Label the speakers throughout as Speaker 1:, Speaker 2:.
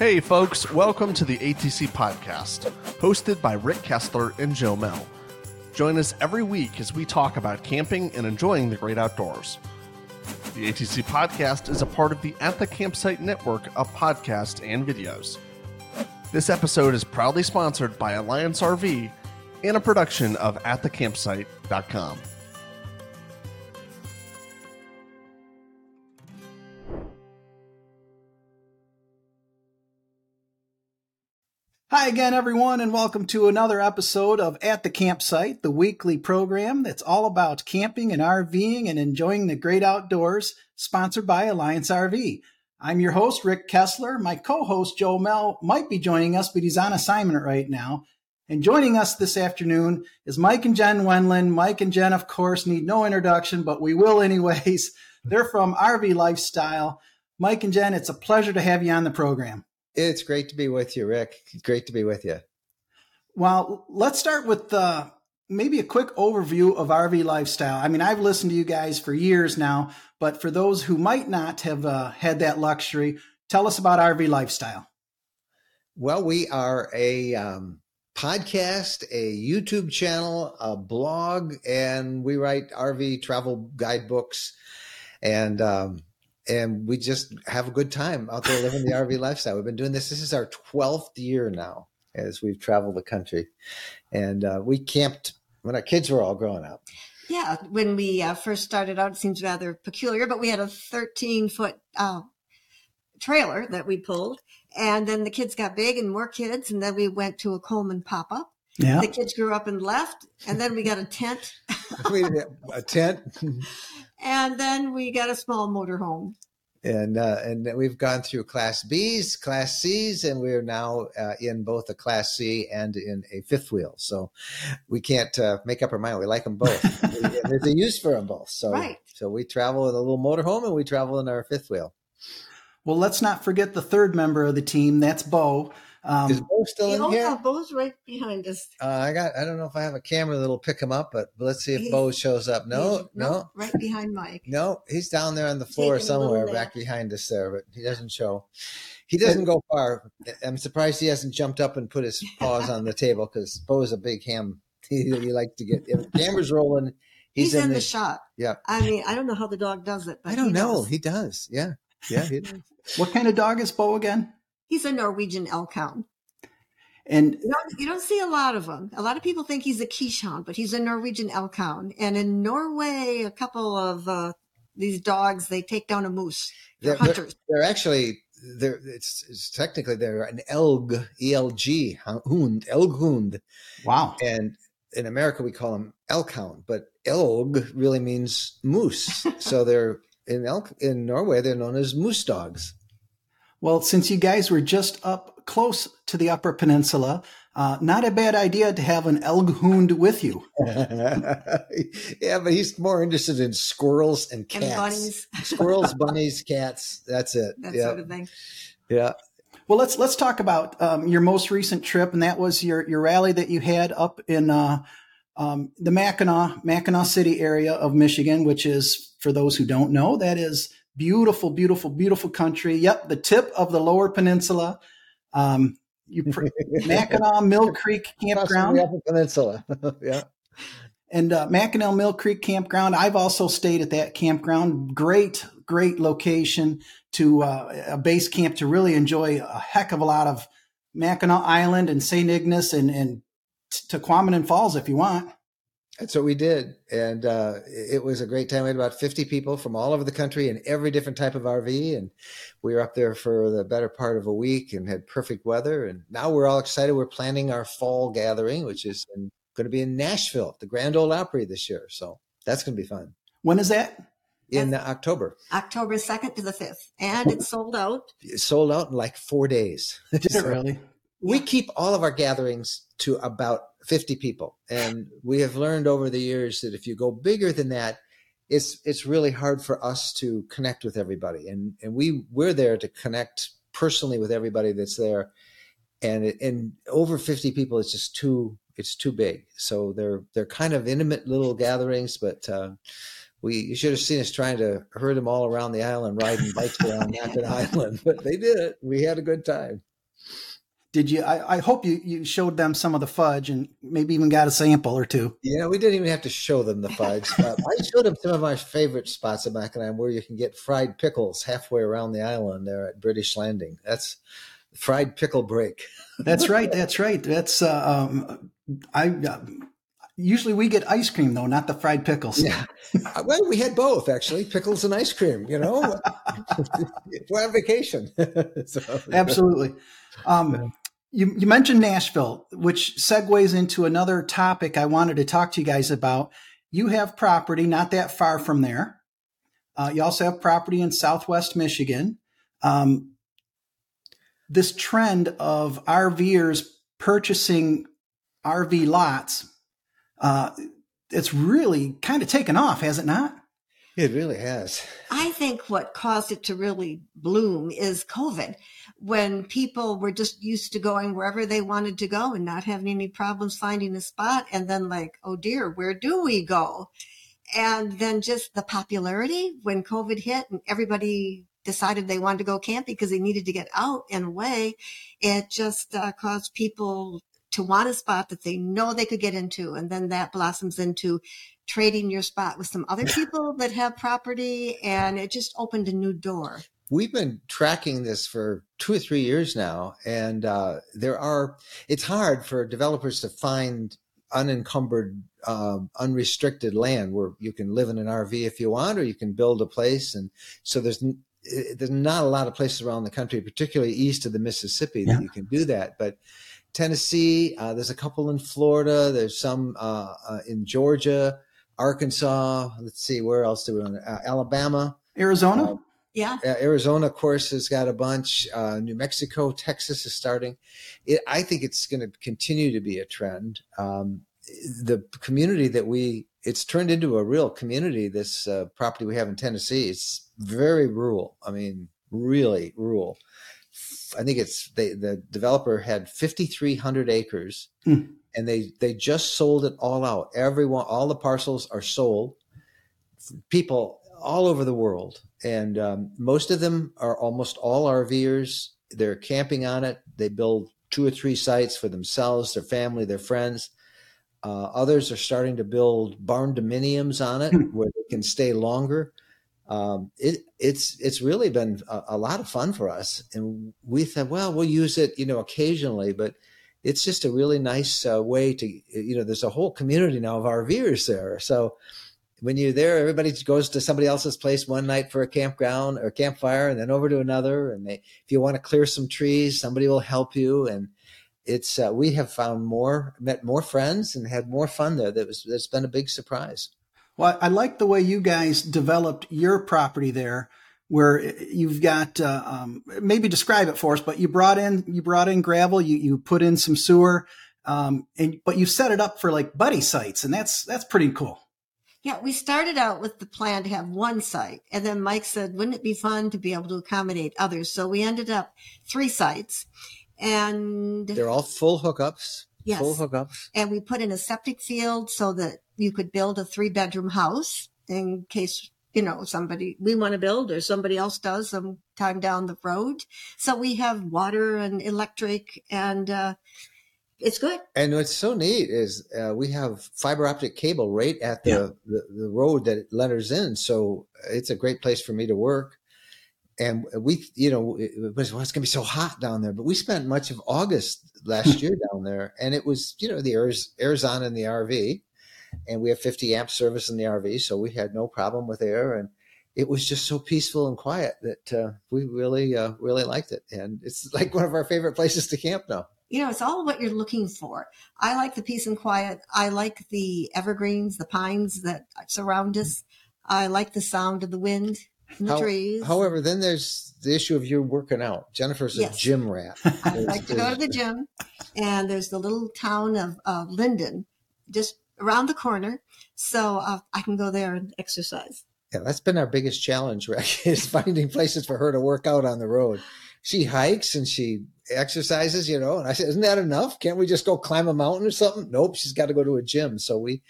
Speaker 1: Hey, folks, welcome to the ATC Podcast, hosted by Rick Kessler and Joe Mehl. Join us every week as we talk about camping and enjoying the great outdoors. The ATC Podcast is a part of the At the Campsite network of podcasts and videos. This episode is proudly sponsored by Alliance RV and a production of AtTheCampsite.com.
Speaker 2: again, everyone, and welcome to another episode of At the Campsite, the weekly program that's all about camping and RVing and enjoying the great outdoors, sponsored by Alliance RV. I'm your host, Rick Kessler. My co host, Joe Mehl, might be joining us, but he's on assignment right now. And joining us this afternoon is Mike and Jen Wendland. Mike and Jen, of course, need no introduction, but we will anyways. They're from RV Lifestyle. Mike and Jen, it's a pleasure to have you on the program.
Speaker 3: It's great to be with you, Rick. Great to be with you.
Speaker 2: Well, let's start with uh, maybe a quick overview of RV lifestyle. I mean, I've listened to you guys for years now, but for those who might not have uh, had that luxury, tell us about RV lifestyle.
Speaker 3: Well, we are a um, podcast, a YouTube channel, a blog, and we write RV travel guidebooks. And um, and we just have a good time out there living the RV lifestyle. We've been doing this. This is our 12th year now as we've traveled the country. And uh, we camped when our kids were all growing up.
Speaker 4: Yeah, when we uh, first started out, it seems rather peculiar, but we had a 13 foot uh, trailer that we pulled. And then the kids got big and more kids. And then we went to a Coleman pop up. Yeah. The kids grew up and left. And then we got a tent.
Speaker 3: we a tent.
Speaker 4: and then we got a small motorhome.
Speaker 3: And uh, and we've gone through Class Bs, Class Cs, and we're now uh, in both a Class C and in a fifth wheel. So we can't uh, make up our mind. We like them both. There's a use for them both. So right. so we travel in a little motorhome, and we travel in our fifth wheel.
Speaker 2: Well, let's not forget the third member of the team. That's Bo.
Speaker 3: Um, Is Bo still in here?
Speaker 4: Yeah, Bo's right behind us.
Speaker 3: Uh, I got. I don't know if I have a camera that'll pick him up, but let's see if he's, Bo shows up. No, no,
Speaker 4: right behind Mike.
Speaker 3: No, he's down there on the floor Taking somewhere, back behind us there, but he doesn't show. He doesn't go far. I'm surprised he hasn't jumped up and put his paws on the table because Bo's a big ham. He, he likes to get if the camera's rolling.
Speaker 4: He's, he's in, in, the, the shot.
Speaker 3: Yeah.
Speaker 4: I mean, I don't know how the dog does it,
Speaker 3: I don't
Speaker 4: he
Speaker 3: know.
Speaker 4: Does.
Speaker 3: He does. Yeah. Yeah. He does.
Speaker 2: what kind of dog is Bo again?
Speaker 4: He's a Norwegian Elkhound.
Speaker 2: And
Speaker 4: you don't, you don't, see a lot of them. A lot of people think he's a Keeshond, but he's a Norwegian Elkhound. And in Norway, a couple of uh, these dogs they take down a moose. They're, they're hunters.
Speaker 3: They're, they're actually they're it's, it's, technically they're an elg elg hund elghund.
Speaker 2: Wow.
Speaker 3: And in America we call them elkhound, but elg really means moose. so they're in elk in Norway they're known as moose dogs.
Speaker 2: Well, since you guys were just up close to the Upper Peninsula, uh, not a bad idea to have an elghund with you.
Speaker 3: yeah, but he's more interested in squirrels and cats. And
Speaker 4: bunnies.
Speaker 3: squirrels, bunnies, cats. That's it.
Speaker 4: That yep. sort of thing.
Speaker 3: Yeah.
Speaker 2: Well, let's let's talk about um, your most recent trip, and that was your your rally that you had up in uh, um, the Mackinac Mackinac City area of Michigan, which is for those who don't know, that is Beautiful, beautiful, beautiful country. Yep, the tip of the Lower Peninsula. Um, you Mackinac Mill Creek Campground.
Speaker 3: The Upper Peninsula. yeah.
Speaker 2: And uh, Mackinac Mill Creek Campground. I've also stayed at that campground. Great, great location to uh, a base camp to really enjoy a heck of a lot of Mackinac Island and St. Ignace and, and Tahquamenon Falls if you want.
Speaker 3: That's what we did. And uh, it was a great time. We had about 50 people from all over the country and every different type of RV. And we were up there for the better part of a week and had perfect weather. And now we're all excited. We're planning our fall gathering, which is in, going to be in Nashville, the Grand Ole Opry this year. So that's going to be fun.
Speaker 2: When is that?
Speaker 3: In October.
Speaker 4: October 2nd to the 5th. And it's sold out.
Speaker 3: It's sold out in like four days.
Speaker 2: Did it really?
Speaker 3: We keep all of our gatherings to about 50 people. And we have learned over the years that if you go bigger than that, it's it's really hard for us to connect with everybody. And and we we're there to connect personally with everybody that's there. And it, and over 50 people it's just too it's too big. So they're they're kind of intimate little gatherings, but uh, we you should have seen us trying to herd them all around the island, riding bikes around Mackinac Island, but they did it. We had a good time.
Speaker 2: Did you? I, I, hope you, you showed them some of the fudge and maybe even got a sample or two.
Speaker 3: Yeah, we didn't even have to show them the fudge. I showed them some of my favorite spots in Mackinac where you can get fried pickles halfway around the island there at British Landing. That's fried pickle break.
Speaker 2: that's right. That's right. That's uh, um, I. Uh, usually we get ice cream though, not the fried pickles.
Speaker 3: Yeah. Uh, well, we had both actually, pickles and ice cream. You know, we're on vacation.
Speaker 2: so, Absolutely. Um, you, you mentioned Nashville, which segues into another topic I wanted to talk to you guys about. You have property not that far from there. Uh, you also have property in Southwest Michigan. Um, this trend of RVers purchasing RV lots, uh, it's really kind of taken off, has it not?
Speaker 3: It really has.
Speaker 4: I think what caused it to really bloom is COVID, when people were just used to going wherever they wanted to go and not having any problems finding a spot. And then, like, oh dear, where do we go? And then just the popularity when COVID hit and everybody decided they wanted to go camping because they needed to get out and away. It just uh, caused people to want a spot that they know they could get into. And then that blossoms into trading your spot with some other people that have property. And it just opened a new door.
Speaker 3: We've been tracking this for two or three years now. And uh, there are, it's hard for developers to find unencumbered, um, unrestricted land where you can live in an RV if you want, or you can build a place. And so there's there's not a lot of places around the country, particularly east of the Mississippi, that yeah. you can do that. But Tennessee, uh, there's a couple in Florida, there's some uh, uh, in Georgia, Arkansas. Let's see, where else do we want? Uh, Alabama,
Speaker 2: Arizona.
Speaker 4: Uh, yeah.
Speaker 3: Arizona, of course, has got a bunch. Uh, New Mexico, Texas is starting. It, I think it's going to continue to be a trend. Um, the community that we it's turned into a real community. This uh, property we have in Tennessee, it's very rural. I mean, really rural. I think it's they, the developer had 5,300 acres, mm. and they they just sold it all out. Everyone, all the parcels are sold. People all over the world, and um, most of them are almost all RVers. They're camping on it. They build two or three sites for themselves, their family, their friends uh, others are starting to build barn dominiums on it hmm. where they can stay longer. Um, it, it's it's really been a, a, lot of fun for us, and we thought, well, we'll use it, you know, occasionally, but it's just a really nice uh, way to, you know, there's a whole community now of RVers there. So when you're there, everybody goes to somebody else's place one night for a campground or campfire, and then over to another. And they, if you want to clear some trees, somebody will help you, and it's uh, we have found more, met more friends, and had more fun there. That was that's been a big surprise.
Speaker 2: Well, I like the way you guys developed your property there, where you've got uh, um, maybe describe it for us. But you brought in you brought in gravel, you you put in some sewer, um, and but you set it up for like buddy sites, and that's that's pretty cool.
Speaker 4: Yeah, we started out with the plan to have one site, and then Mike said, "Wouldn't it be fun to be able to accommodate others?" So we ended up three sites, and
Speaker 3: they're all full hookups.
Speaker 4: Yes.
Speaker 3: Full hookups.
Speaker 4: And we put in a septic field so that you could build a three bedroom house in case, you know, somebody we want to build or somebody else does sometime down the road. So we have water and electric and, uh, it's good.
Speaker 3: And what's so neat is uh, we have fiber optic cable right at the, yeah. the, the road that it letters in. So it's a great place for me to work and we, you know, it was well, it's going to be so hot down there. But we spent much of August last year down there, and it was, you know, the air's air's on in the RV, and we have 50 amp service in the RV, so we had no problem with air, and it was just so peaceful and quiet that uh, we really, uh, really liked it, and it's like one of our favorite places to camp now.
Speaker 4: You know, it's all what you're looking for. I like the peace and quiet. I like the evergreens, the pines that surround us. I like the sound of the wind in the How, trees.
Speaker 3: However, then there's the issue of you working out. Jennifer's a yes. gym rat.
Speaker 4: I like to go to the gym, and there's the little town of uh, Linden just around the corner, so uh, I can go there and exercise.
Speaker 3: Yeah, that's been our biggest challenge, Rick, is finding places for her to work out on the road. She hikes and she exercises, you know, and I said, "Isn't that enough? Can't we just go climb a mountain or something?" Nope, she's got to go to a gym. So we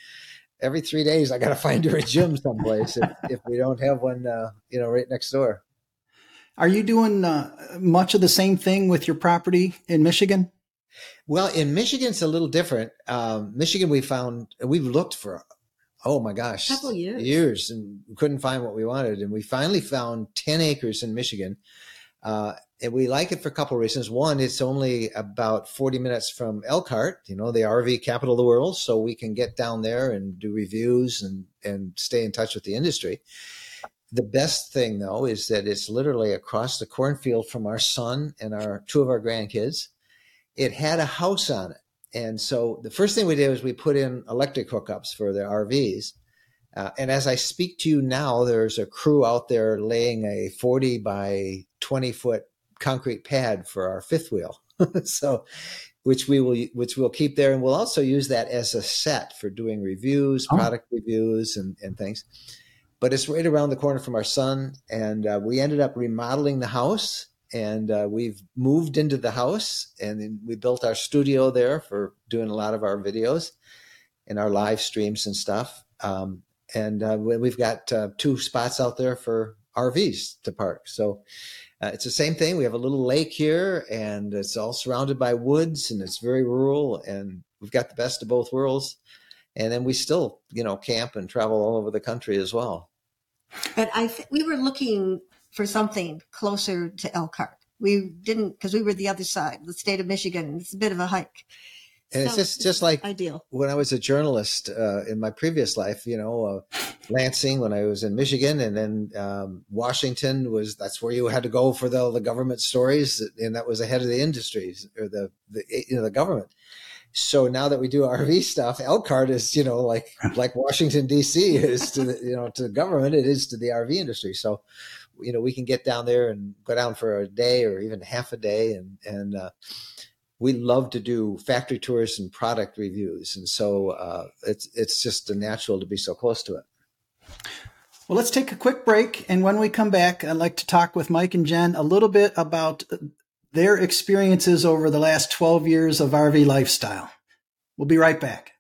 Speaker 3: every three days I got to find her a gym someplace if, if we don't have one, uh, you know, right next door.
Speaker 2: Are you doing uh, much of the same thing with your property in Michigan?
Speaker 3: Well, in Michigan, it's a little different. Um, Michigan, we found we've looked for oh my gosh,
Speaker 4: couple years.
Speaker 3: years, and couldn't find what we wanted, and we finally found ten acres in Michigan. Uh, and we like it for a couple of reasons. One, it's only about 40 minutes from Elkhart, you know, the RV capital of the world. So we can get down there and do reviews and, and stay in touch with the industry. The best thing though is that it's literally across the cornfield from our son and our two of our grandkids. It had a house on it. And so the first thing we did was we put in electric hookups for the RVs. Uh, and as I speak to you now, there's a crew out there laying a 40 by 20 foot concrete pad for our fifth wheel. so, which we will which we'll keep there, and we'll also use that as a set for doing reviews, oh. product reviews, and and things. But it's right around the corner from our son, and uh, we ended up remodeling the house, and uh, we've moved into the house, and we built our studio there for doing a lot of our videos and our live streams and stuff. Um, and uh, we've got uh, two spots out there for RVs to park. So uh, it's the same thing. We have a little lake here, and it's all surrounded by woods, and it's very rural, and we've got the best of both worlds. And then we still, you know, camp and travel all over the country as well.
Speaker 4: But I th- we were looking for something closer to Elkhart. We didn't because we were the other side, the state of Michigan. It's a bit of a hike.
Speaker 3: And so, it's just just like
Speaker 4: ideal.
Speaker 3: when I was a journalist uh, in my previous life, you know, uh, Lansing when I was in Michigan, and then um, Washington was that's where you had to go for the the government stories, and that was ahead of the industries or the the you know the government. So now that we do RV stuff, Elkhart is you know like like Washington D.C. is to the you know to the government, it is to the RV industry. So you know we can get down there and go down for a day or even half a day, and and uh, we love to do factory tours and product reviews, and so uh, it's it's just natural to be so close to it.
Speaker 2: Well, let's take a quick break, and when we come back, I'd like to talk with Mike and Jen a little bit about their experiences over the last 12 years of RV lifestyle. We'll be right back.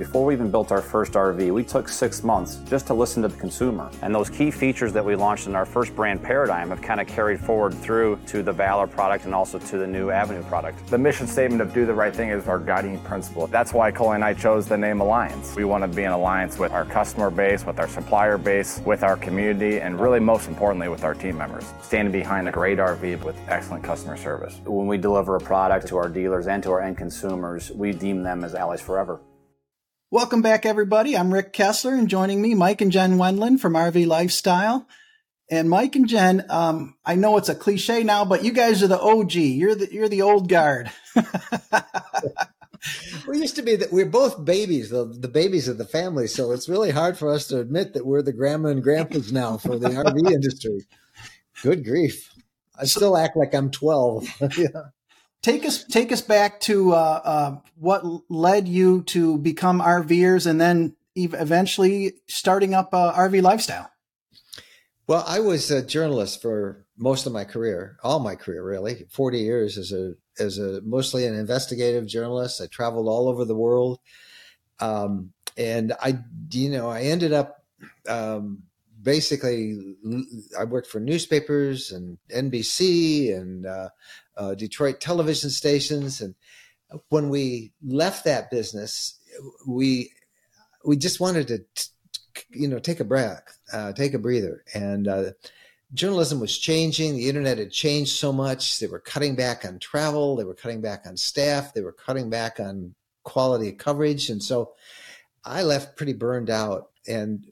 Speaker 5: Before we even built our first RV, we took six months just to listen to the consumer. And those key features that we launched in our first brand paradigm have kind of carried forward through to the Valor product and also to the new Avenue product.
Speaker 6: The mission statement of do the right thing is our guiding principle. That's why Coley and I chose the name Alliance. We want to be in alliance with our customer base, with our supplier base, with our community, and really most importantly with our team members. Standing behind a great RV with excellent customer service.
Speaker 5: When we deliver a product to our dealers and to our end consumers, we deem them as allies forever.
Speaker 2: Welcome back, everybody. I'm Rick Kessler, and joining me, Mike and Jen Wendland from RV Lifestyle. And Mike and Jen, um, I know it's a cliche now, but you guys are the OG. You're the you're the old guard.
Speaker 3: we used to be that we're both babies, the, the babies of the family. So it's really hard for us to admit that we're the grandma and grandpas now for the RV industry. Good grief! I still act like I'm twelve. yeah
Speaker 2: take us take us back to uh, uh, what led you to become RVers and then eventually starting up uh, RV lifestyle.
Speaker 3: Well, I was a journalist for most of my career, all my career really, forty years as a as a mostly an investigative journalist. I traveled all over the world, um, and I you know I ended up. Um, basically I worked for newspapers and NBC and uh, uh, Detroit television stations. And when we left that business, we we just wanted to, you know, take a breath, uh, take a breather. And uh, journalism was changing. The internet had changed so much. They were cutting back on travel. They were cutting back on staff. They were cutting back on quality coverage. And so I left pretty burned out. And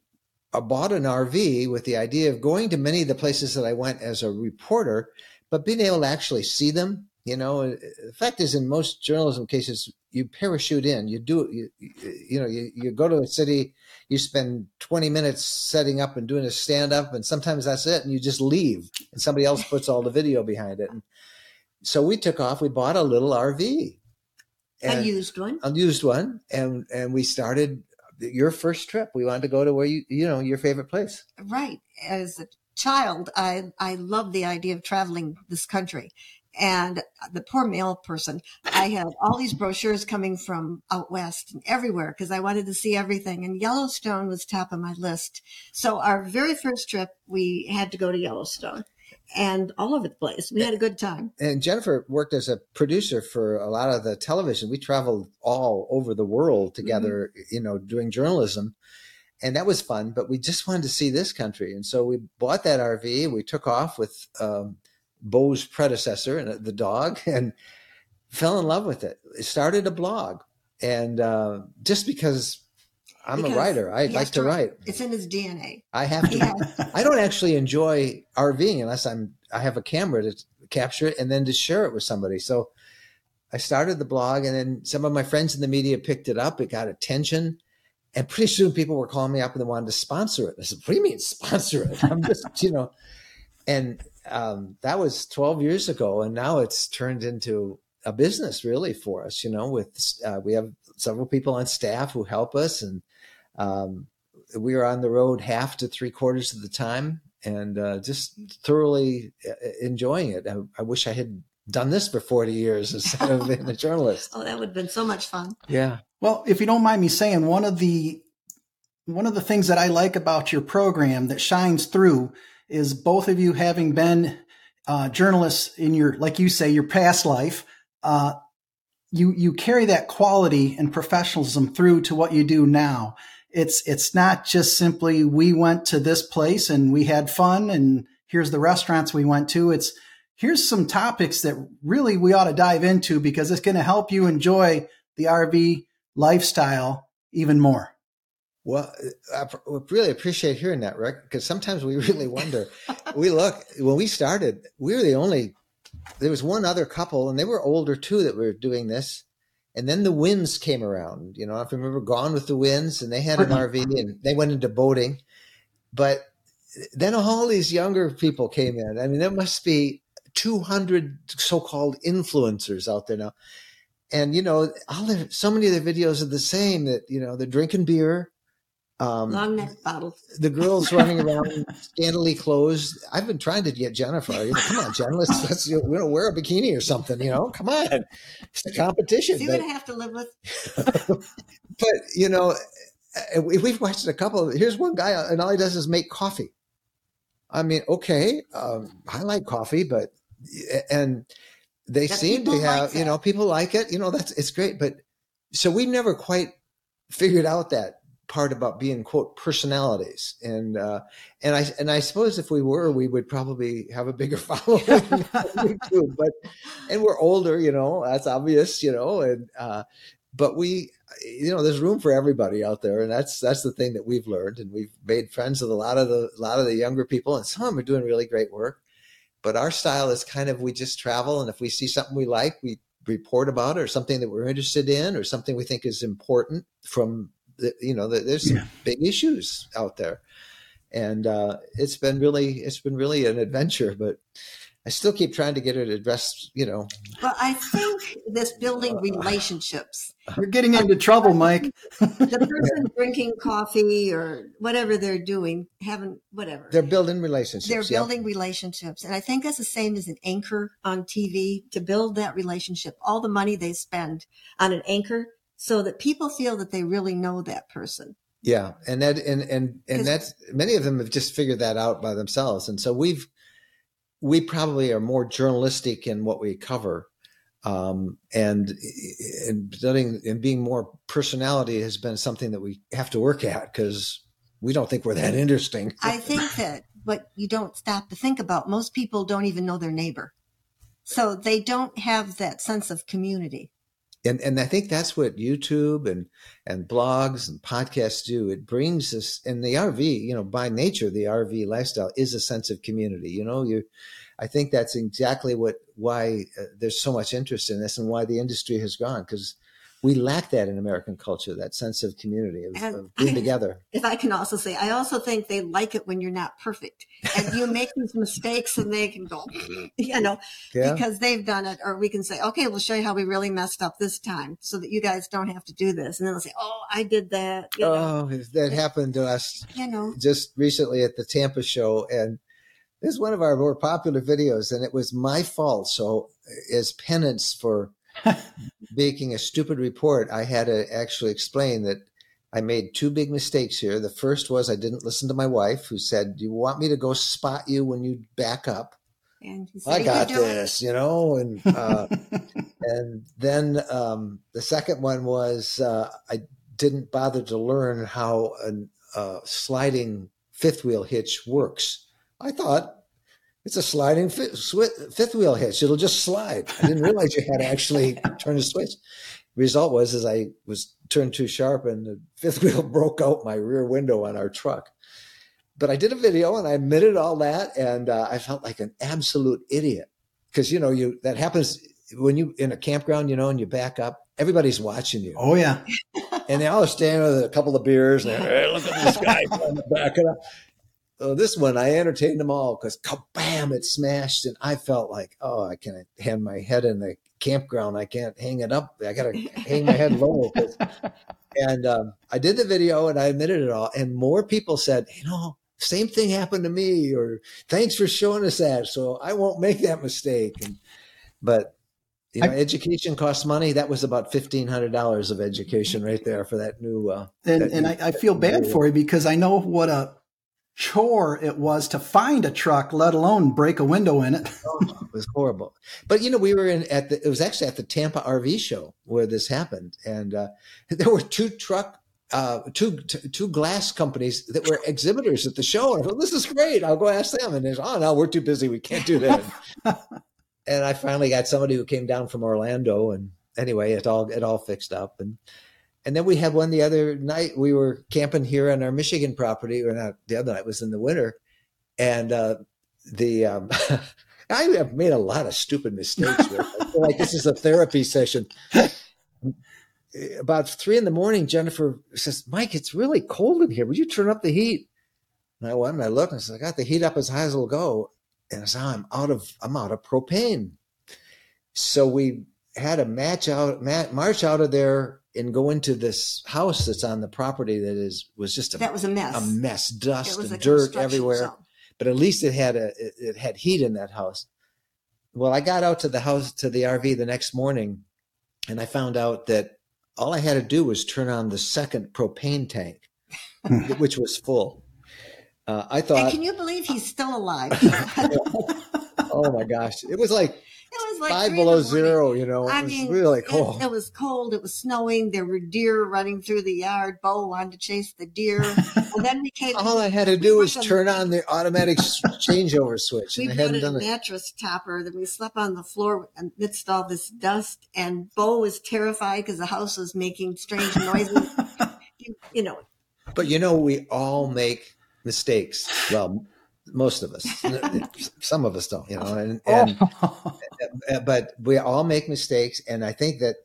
Speaker 3: I bought an RV with the idea of going to many of the places that I went as a reporter but being able to actually see them, you know, uh, the fact is, in most journalism cases, you parachute in. You do, you, you know, you, you go to a city, you spend 20 minutes setting up and doing a stand up, and sometimes that's it, and you just leave, and somebody else puts all the video behind it. And so we took off. We bought a little RV,
Speaker 4: and, a used one,
Speaker 3: a used one, and and we started your first trip. We wanted to go to where you, you know, your favorite place,
Speaker 4: right? As a child, I, I loved the idea of traveling this country. And the poor mail person, I had all these brochures coming from out west and everywhere because I wanted to see everything. And Yellowstone was top of my list. So our very first trip, we had to go to Yellowstone. And all over the place. We had a good time.
Speaker 3: And Jennifer worked as a producer for a lot of the television. We traveled all over the world together, mm-hmm. you know, doing journalism. And that was fun, but we just wanted to see this country. And so we bought that RV. We took off with um, Bo's predecessor and the dog and fell in love with it. it started a blog. And uh, just because I'm because a writer. I like to, to write.
Speaker 4: It's in his DNA.
Speaker 3: I have to. I don't actually enjoy RVing unless I'm. I have a camera to capture it and then to share it with somebody. So I started the blog, and then some of my friends in the media picked it up. It got attention, and pretty soon people were calling me up and they wanted to sponsor it. I said, "What do you mean sponsor it?" I'm just, you know, and um, that was 12 years ago, and now it's turned into a business really for us. You know, with uh, we have several people on staff who help us and um, we were on the road half to three quarters of the time and uh, just thoroughly uh, enjoying it. I, I, wish I had done this for 40 years instead of being a journalist.
Speaker 4: oh, that would have been so much fun.
Speaker 3: Yeah.
Speaker 2: Well, if you don't mind me saying, one of the one of the things that I like about your program that shines through is both of you having been uh, journalists in your, like you say, your past life. Uh, you you carry that quality and professionalism through to what you do now it's it's not just simply we went to this place and we had fun and here's the restaurants we went to it's here's some topics that really we ought to dive into because it's going to help you enjoy the RV lifestyle even more.
Speaker 3: Well, I really appreciate hearing that, Rick, because sometimes we really wonder. we look when we started, we were the only. There was one other couple, and they were older too that were doing this. And then the Wynns came around. You know, if you remember Gone with the Wynns, and they had an RV and they went into boating. But then all these younger people came in. I mean, there must be 200 so-called influencers out there now. And you know, all the, so many of the videos are the same. That you know, they're drinking beer,
Speaker 4: um, Long neck bottles.
Speaker 3: The girls running around scantily clothed. I've been trying to get Jennifer. You know, come on, Jen, let's let's you know, wear a bikini or something. You know, come on, it's a competition.
Speaker 4: You're gonna have to live with.
Speaker 3: but you know, we've watched a couple. Here's one guy, and all he does is make coffee. I mean, okay, um, I like coffee, but and they that seem to have, like you know, people like it. You know, that's it's great, but so we never quite figured out that part about being quote personalities. And uh, and I and I suppose if we were we would probably have a bigger following YouTube but and we're older you know that's obvious you know and uh, but we you know there's room for everybody out there. And that's that's the thing that we've learned. And we've made friends with a lot of the a lot of the younger people. And some of them are doing really great work. But our style is kind of we just travel. And if we see something we like we report about it or something that we're interested in or something we think is important from you know, there's some yeah. big issues out there, and uh, it's been really it's been really an adventure. But I still keep trying to get it addressed. You know.
Speaker 4: Well, I think this building relationships.
Speaker 2: You're getting into trouble, Mike.
Speaker 4: the person drinking coffee or whatever they're doing, having whatever.
Speaker 3: They're building relationships.
Speaker 4: They're building relationships. And I think that's the same as an anchor on TV to build that relationship. All the money they spend on an anchor so that people feel that they really know that person.
Speaker 3: Yeah, and that and and and that's many of them have just figured that out by themselves, and so we've we probably are more journalistic in what we cover, um, and and studying and being more personality has been something that we have to work at because we don't think we're that interesting.
Speaker 4: I think that what you don't stop to think about, most people don't even know their neighbor, so they don't have that sense of community
Speaker 3: and and I think that's what YouTube and and blogs and podcasts do. It brings us in the RV. You know, by nature, the RV lifestyle is a sense of community. You know, you. I think that's exactly what why uh, there's so much interest in this and why the industry has gone because we lack that in American culture, that sense of community, of, of being together.
Speaker 4: If I can also say, I also think they like it when you're not perfect and you make these mistakes and they can go, you know, yeah. because they've done it. Or we can say, okay, we'll show you how we really messed up this time so that you guys don't have to do this. And then they'll say, oh, I did that.
Speaker 3: You know? Oh, that happened to us,
Speaker 4: you know,
Speaker 3: just recently at the Tampa show. And this is one of our more popular videos and it was my fault. So as penance for making a stupid report, I had to actually explain that I made two big mistakes here. The first was I didn't listen to my wife, who said, Do you want me to go spot you when you back up?
Speaker 4: And said,
Speaker 3: I got this, you know, and uh, and then um, the second one was uh, I didn't bother to learn how a uh, sliding fifth wheel hitch works. I thought it's a sliding fifth, fifth wheel hitch; it'll just slide. I didn't realize you had to actually turn the switch. Result was, is I was turned too sharp, and the fifth wheel broke out my rear window on our truck. But I did a video and I admitted all that, and uh, I felt like an absolute idiot because you know you that happens when you in a campground, you know, and you back up. Everybody's watching you,
Speaker 2: Oh yeah.
Speaker 3: and they all stand with a couple of beers. And they're, hey, look at this guy trying to back it up. So this one, I entertained them all because kabam, it smashed, and I felt like, oh, I can't hang my head in the campground. I can't hang it up. I got to hang my head low. And um, I did the video and I admitted it all, and more people said, you know, same thing happened to me, or thanks for showing us that, so I won't make that mistake. And, but you know,
Speaker 2: I-
Speaker 3: education costs money. That was about fifteen hundred dollars of education right there for that new. Uh,
Speaker 2: And
Speaker 3: that
Speaker 2: and
Speaker 3: new-
Speaker 2: I, I feel bad for you because I know what a chore it was to find a truck, let alone break a window in it.
Speaker 3: Oh, it was horrible. But you know, we were in at the. It was actually at the Tampa RV show where this happened, and uh, there were two truck. Uh, two t- two glass companies that were exhibitors at the show. And I thought, this is great. I'll go ask them. And they said, oh no, we're too busy. We can't do that. and I finally got somebody who came down from Orlando. And anyway, it all it all fixed up. And and then we had one the other night. We were camping here on our Michigan property, or not the other night was in the winter, and uh, the um, I have made a lot of stupid mistakes. Like this is a therapy session. About three in the morning, Jennifer says, "Mike, it's really cold in here. Would you turn up the heat?" And I went and I looked and I said, "I got the heat up as high as it'll go." And I said, "I'm out of I'm out of propane." So we had a match out, ma- march out of there and go into this house that's on the property that is was just a,
Speaker 4: That was a mess.
Speaker 3: a mess, dust and dirt everywhere
Speaker 4: zone.
Speaker 3: but at least it had a it, it had heat in that house. Well, I got out to the house to the RV the next morning, and I found out that all I had to do was turn on the second propane tank, which was full. Uh, I
Speaker 4: And
Speaker 3: thought,
Speaker 4: can you believe he's still alive?
Speaker 3: oh my gosh, it was like
Speaker 4: was like
Speaker 3: five below zero. You know, it
Speaker 4: I
Speaker 3: was
Speaker 4: mean,
Speaker 3: really
Speaker 4: it-
Speaker 3: cold.
Speaker 4: It, was cold. It was snowing. There were deer running through the yard. Bo wanted to chase the deer, and then we came.
Speaker 3: all I had to do was turn on the automatic changeover switch,
Speaker 4: We
Speaker 3: and I
Speaker 4: put
Speaker 3: hadn't
Speaker 4: a
Speaker 3: done it.
Speaker 4: mattress topper. Then we slept on the floor amidst all this dust. And Bo was terrified because the house was making strange noises. you, you know,
Speaker 3: But you know, we all make mistakes. Well, most of us. Some of us don't, you know. And, and uh, but we all make mistakes, and I think that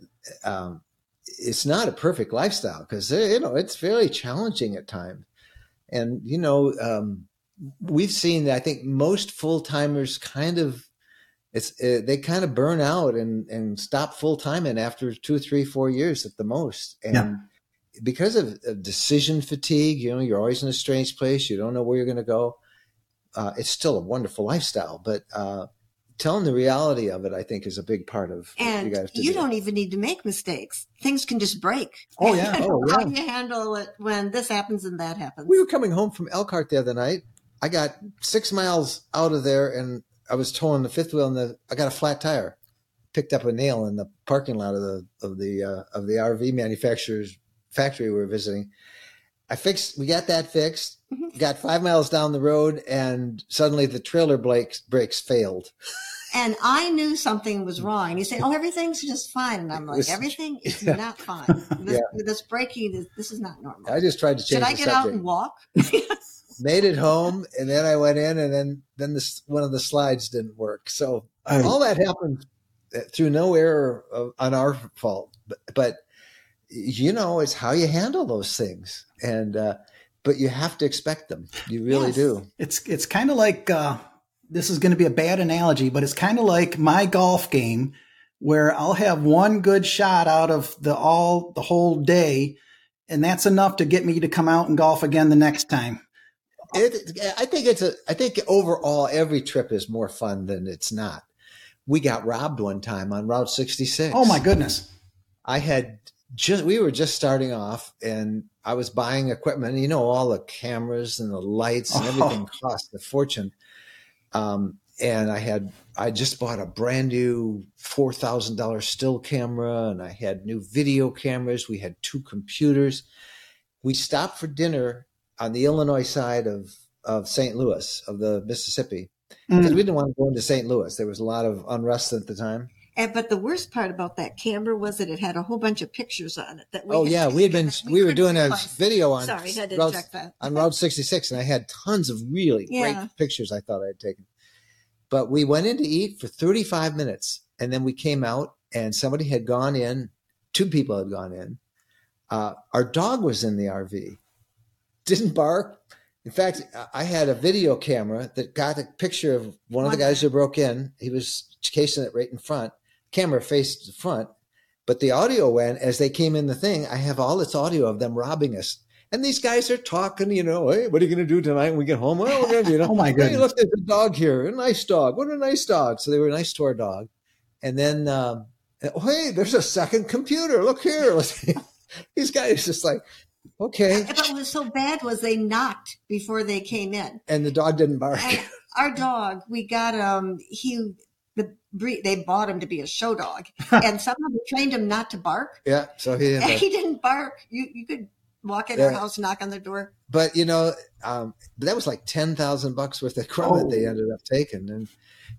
Speaker 3: um, it's not a perfect lifestyle because you know it's very challenging at times. And you know, um, we've seen. That i think most full timers kind of. It's uh, they kind of burn out and and stop full timing after two, three, four years at the most, and
Speaker 2: Yeah.
Speaker 3: because of, of decision fatigue, you know, you're always in a strange place. You don't know where you're going to go. Uh, it's still a wonderful lifestyle, but uh, telling the reality of it, I think, is a big part of what
Speaker 4: and
Speaker 3: you
Speaker 4: you,
Speaker 3: do.
Speaker 4: don't even need to make mistakes. Things can just break.
Speaker 2: Oh, yeah.
Speaker 3: Oh,
Speaker 4: How
Speaker 3: yeah.
Speaker 4: you handle it when this happens and that happens.
Speaker 3: We were coming home from Elkhart the other night. I got six miles out of there, and I was towing the fifth wheel, and the I got a flat tire. Picked up a nail in the parking lot of the of the uh, of the RV manufacturer's factory we were visiting. I fixed. We got that fixed.
Speaker 4: Mhm.
Speaker 3: Got five miles down the road, and suddenly the trailer brakes brakes failed.
Speaker 4: And I knew something was wrong. You say, "Oh, everything's just fine," and I'm like,
Speaker 3: was-
Speaker 4: "Everything is
Speaker 3: yeah.
Speaker 4: not fine. This,
Speaker 3: Yeah.
Speaker 4: this braking is this is not normal."
Speaker 3: I just tried to change
Speaker 4: Should I
Speaker 3: the
Speaker 4: get out and walk?
Speaker 3: Made it home, and then I went in, and then then this one of the slides didn't work. So
Speaker 2: I-
Speaker 3: all that happened uh, through no error of, on our fault, but, but you know, it's how you handle those things, and uh, but you have to expect them. You really
Speaker 4: Yes.
Speaker 3: do.
Speaker 2: It's it's kind of like uh, this is going to be a bad analogy, but it's kind of like my golf game where I'll have one good shot out of the all the whole day, and that's enough to get me to come out and golf again the next time.
Speaker 3: It, I think it's a. I think overall, every trip is more fun than it's not. We got robbed one time on Route 66.
Speaker 2: Oh my goodness!
Speaker 3: I had just we were just starting off and I was buying equipment. You know, all the cameras and the lights and
Speaker 2: Oh.
Speaker 3: everything cost a fortune. Um, and I had I just bought a brand new four thousand dollar still camera, and I had new video cameras. We had two computers. We stopped for dinner on the Illinois side of of St. Louis of the Mississippi because
Speaker 2: Mm.
Speaker 3: we didn't want to go into St. Louis. There was a lot of unrest at the time.
Speaker 4: And, but the worst part about that camera was that it had a whole bunch of pictures on it. That we
Speaker 3: oh yeah, we had been
Speaker 4: that
Speaker 3: we, were doing a video on
Speaker 4: Sorry,
Speaker 3: Route,
Speaker 4: interject that.
Speaker 3: on Route 66, and I had tons of really
Speaker 4: Yeah.
Speaker 3: great pictures I thought I had taken. But we went in to eat for 35 minutes, and then we came out, and somebody had gone in. Two people had gone in. Uh, our dog was in the RV, didn't bark. In fact, I had a video camera that got a picture of one of the guys
Speaker 4: guy.
Speaker 3: who broke in. He was casing it right in front. Camera faced the front, but the audio went as they came in the thing. I have all this audio of them robbing us. And these guys are talking, you know, hey, what are you going to do tonight when we get home? Well, we're going to, you know,
Speaker 2: Oh my
Speaker 3: hey,
Speaker 2: goodness.
Speaker 3: look, there's a dog here, a nice dog. What a nice dog. So they were nice to our dog. And then, um, oh, hey, there's a second computer. Look here. these guys just like, okay.
Speaker 4: But what was so bad was they knocked before they came in.
Speaker 3: And the dog didn't bark.
Speaker 4: And our dog, we got um he the breed they bought him to be a show dog, and somehow they trained him not to bark.
Speaker 3: yeah. So he didn't bark.
Speaker 4: he didn't bark. You you could walk in our
Speaker 3: Yeah.
Speaker 4: house, knock on the door.
Speaker 3: but you know, um, that was like ten thousand bucks worth of equipment
Speaker 2: Oh.
Speaker 3: they ended up taking. And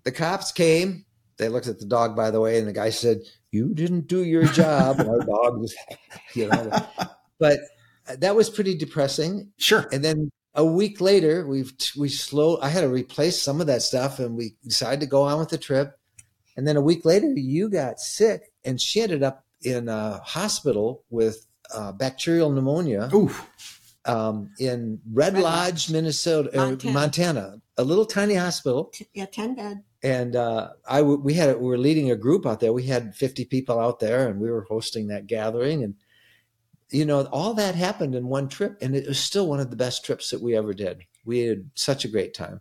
Speaker 3: the cops came. They looked at the dog, by the way, and the guy said, "You didn't do your job." Our dog was, you know. But that was pretty depressing.
Speaker 2: Sure.
Speaker 3: And then a week later, we've we slow. I had to replace some of that stuff, and we decided to go on with the trip. And then a week later, you got sick, and she ended up in a hospital with uh, bacterial pneumonia
Speaker 2: Oof.
Speaker 3: um, in Red,
Speaker 4: Red
Speaker 3: Lodge,
Speaker 4: Lodge.
Speaker 3: Minnesota, uh,
Speaker 4: Montana.
Speaker 3: Montana, a little tiny hospital.
Speaker 4: T- Yeah, ten bed.
Speaker 3: And uh, I w- we had we were leading a group out there. We had fifty people out there, and we were hosting that gathering. And you know, all that happened in one trip, and it was still one of the best trips that we ever did. We had such a great time.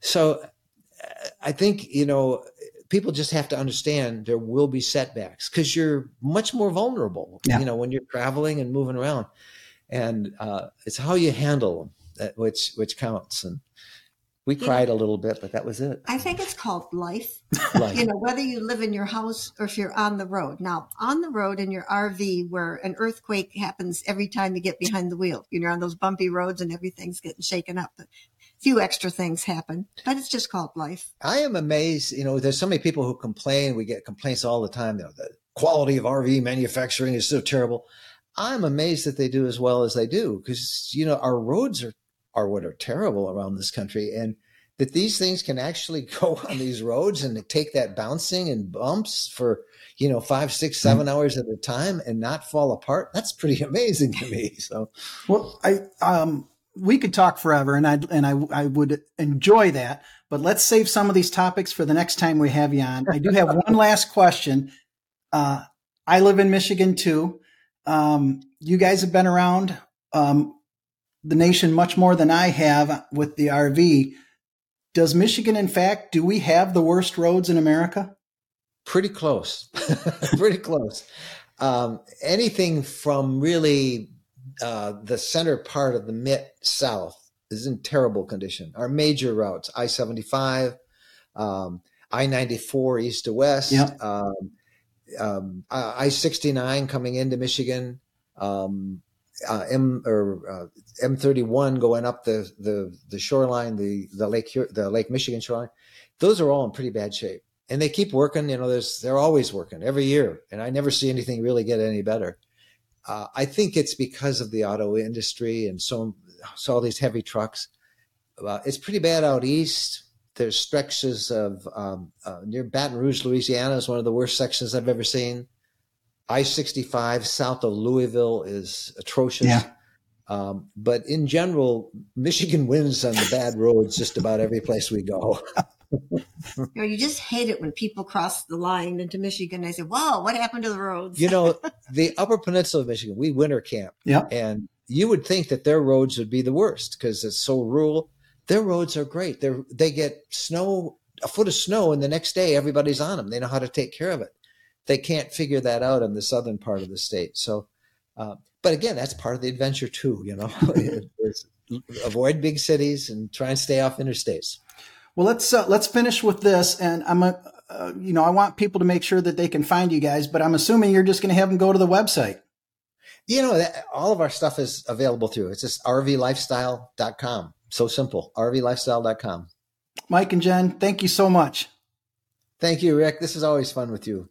Speaker 3: So uh, I think you know people just have to understand there will be setbacks because you're much more vulnerable.
Speaker 2: Yeah.
Speaker 3: You know, when you're traveling and moving around, and uh, it's how you handle them that which which counts. And we
Speaker 4: Yeah.
Speaker 3: cried a little bit, but that was it.
Speaker 4: I think it's called life.
Speaker 3: Like,
Speaker 4: you know, whether you live in your house or if you're on the road. Now, on the road in your RV, where an earthquake happens every time you get behind the wheel, you're on those bumpy roads and everything's getting shaken up. A few extra things happen, but it's just called life.
Speaker 3: I am amazed. You know, there's so many people who complain. We get complaints all the time. You know, the quality of RV manufacturing is so terrible. I'm amazed that they do as well as they do because you know our roads are are what are terrible around this country, and that these things can actually go on these roads and take that bouncing and bumps for you know five, six, seven hours at a time and not fall apart. That's pretty amazing to me. So
Speaker 2: Well, I um we could talk forever, and I and I I would enjoy that. But let's save some of these topics for the next time we have you on. I do have one last question. Uh, I live in Michigan too. Um, you guys have been around um, the nation much more than I have with the RV. Does Michigan, in fact, do we have the worst roads in America?
Speaker 3: pretty close pretty close um, anything from really uh, the center part of the mid south is in terrible condition our major routes i-75 um, i-94 east to west
Speaker 2: Yeah.
Speaker 3: um, um, i-69 coming into michigan um, uh, M or uh, M31 going up the the the shoreline, the the lake the Lake Michigan shoreline. Those are all in pretty bad shape, and they keep working. You know, there's they're always working every year, and I never see anything really get any better. Uh, I think it's because of the auto industry and so so all these heavy trucks. Uh, it's pretty bad out east. There's stretches of um, uh, near Baton Rouge, Louisiana, is one of the worst sections I've ever seen. I 65 south of Louisville is atrocious.
Speaker 2: Yeah.
Speaker 3: Um, but in general, Michigan wins on the bad roads just about every place we go.
Speaker 4: You know, you just hate it when people cross the line into Michigan. They say, "Whoa, what happened to the roads?"
Speaker 3: You know, the Upper Peninsula of Michigan, we winter camp,
Speaker 2: Yeah.
Speaker 3: and you would think that their roads would be the worst because it's so rural. Their roads are great. They they get snow, a foot of snow, and the next day everybody's on them. They know how to take care of it. They can't figure that out in the southern part of the state. So, uh, but again, that's part of the adventure too. You know, avoid big cities and try and stay off interstates.
Speaker 2: Well, let's uh, let's finish with this, and I'm a, uh, you know I want people to make sure that they can find you guys, but I'm assuming you're just going to have them go to the website.
Speaker 3: You know, that, all of our stuff is available through. It's just rvlifestyle.com. So simple. rvlifestyle.com.
Speaker 2: Mike and Jen, thank you so much.
Speaker 3: Thank you, Rick. This is always fun with you.